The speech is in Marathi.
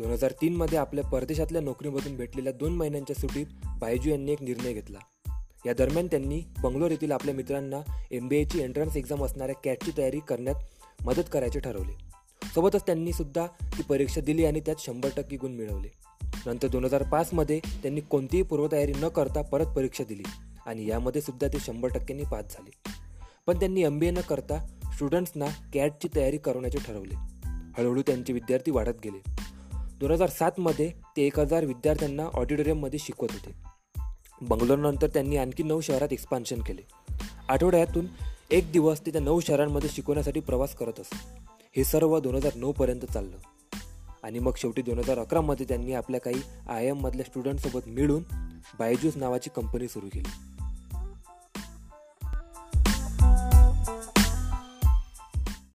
दोन हजार तीनमध्ये आपल्या परदेशातल्या नोकरीमधून भेटलेल्या दोन महिन्यांच्या सुटीत बायजू यांनी एक निर्णय घेतला. या दरम्यान त्यांनी बंगलोर येथील आपल्या मित्रांना एम बी एची एंट्रन्स एक्झाम असणाऱ्या कॅटची तयारी करण्यात मदत करायचे ठरवले. सोबतच त्यांनी सुद्धा ती परीक्षा दिली आणि त्यात शंभर टक्के गुण मिळवले. नंतर दोन हजार पाचमध्ये त्यांनी कोणतीही पूर्वतयारी न करता परत परीक्षा दिली आणि यामध्ये सुद्धा ते शंभर टक्क्यांनी पास झाले. पण त्यांनी एम बी ए न करता स्टुडंट्सना कॅटची तयारी करवण्याचे ठरवले. हळूहळू त्यांचे विद्यार्थी वाढत गेले. दोन हजार सातमध्ये ते एक हजार विद्यार्थ्यांना ऑडिटोरियममध्ये शिकवत होते. बंगलोरनंतर त्यांनी आणखी नऊ शहरात एक्सपान्शन केले. आठवड्यातून एक दिवस ते त्या नऊ शहरांमध्ये शिकवण्यासाठी प्रवास करत असत. हे सर्व दोन हजार नऊपर्यंत चाललं. आणि मग शेवटी दोन हजार अकरामध्ये त्यांनी आपल्या काही आय एममधल्या स्टुडंटसोबत मिळून बायजूस नावाची कंपनी सुरू केली.